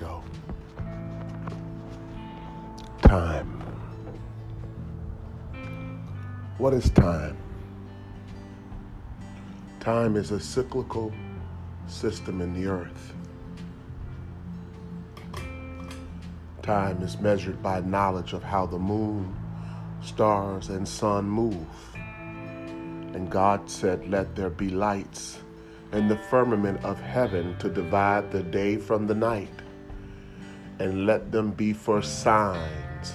ago. Time. What is time? Time is a cyclical system in the earth. Time is measured by knowledge of how the moon, stars, and sun move. And God said, Let there be lights in the firmament of heaven to divide the day from the night and let them be for signs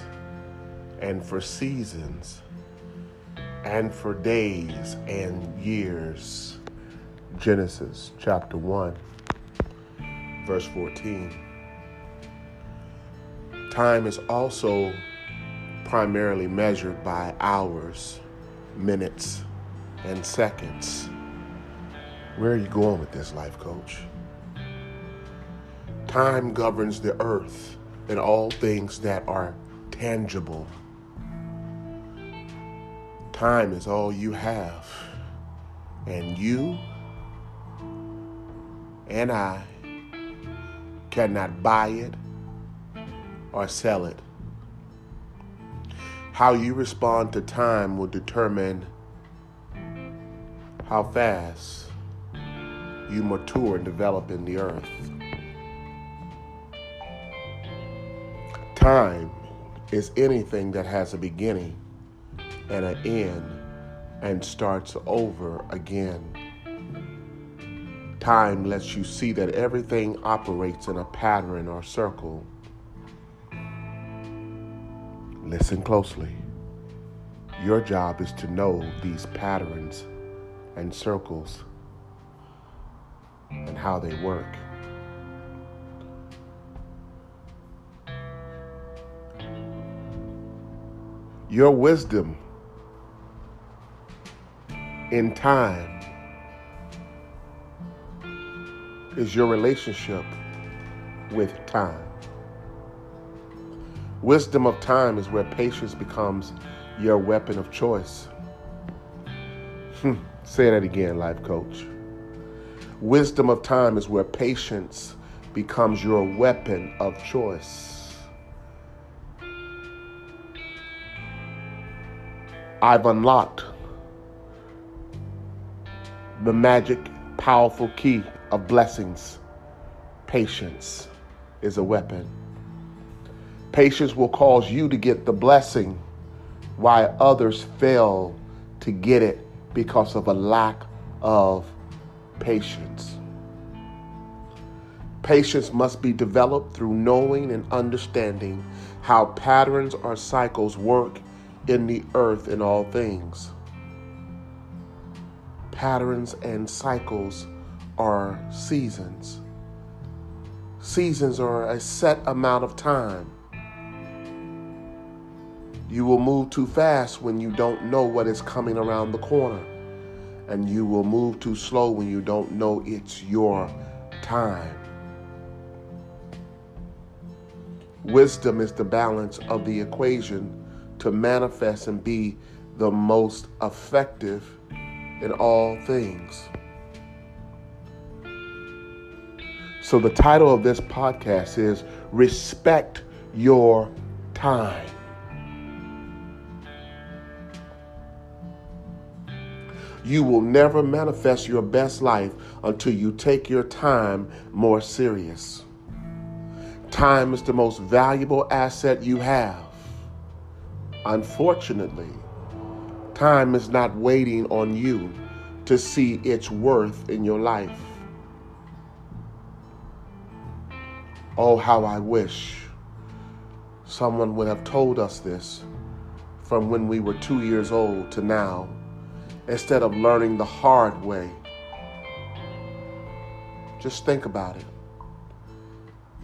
and for seasons and for days and years. Genesis chapter 1, verse 14. Time is also primarily measured by hours, minutes, and seconds. Where are you going with this, life coach? Time governs the earth and all things that are tangible. Time is all you have. And you and I cannot buy it or sell it. How you respond to time will determine how fast you mature and develop in the earth. Time is anything that has a beginning and an end and starts over again. Time lets you see that everything operates in a pattern or circle. Listen closely. Your job is to know these patterns and circles and how they work. Your wisdom in time is your relationship with time. Wisdom of time is where patience becomes your weapon of choice. Hmm, say that again, life coach. Wisdom of time is where patience becomes your weapon of choice. I've unlocked the magic, powerful key of blessings. Patience is a weapon. Patience will cause you to get the blessing while others fail to get it because of a lack of patience. Patience must be developed through knowing and understanding how patterns or cycles work in the earth in all things. Patterns and cycles are seasons. Seasons are a set amount of time. You will move too fast when you don't know what is coming around the corner. And you will move too slow when you don't know it's your time. Wisdom is the balance of the equation to manifest and be the most effective in all things. So, the title of this podcast is Respect Your Time. You will never manifest your best life until you take your time more serious. Time is the most valuable asset you have. Unfortunately, time is not waiting on you to see its worth in your life. Oh, how I wish someone would have told us this from when we were two years old to now, instead of learning the hard way. Just think about it.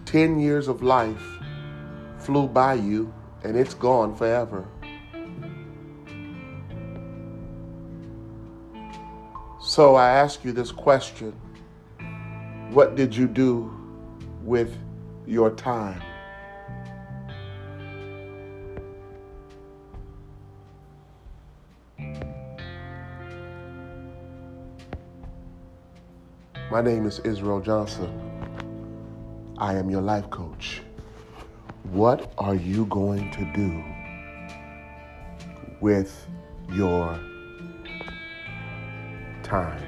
Ten years of life flew by you and it's gone forever. So I ask you this question What did you do with your time? My name is Israel Johnson. I am your life coach. What are you going to do with your time?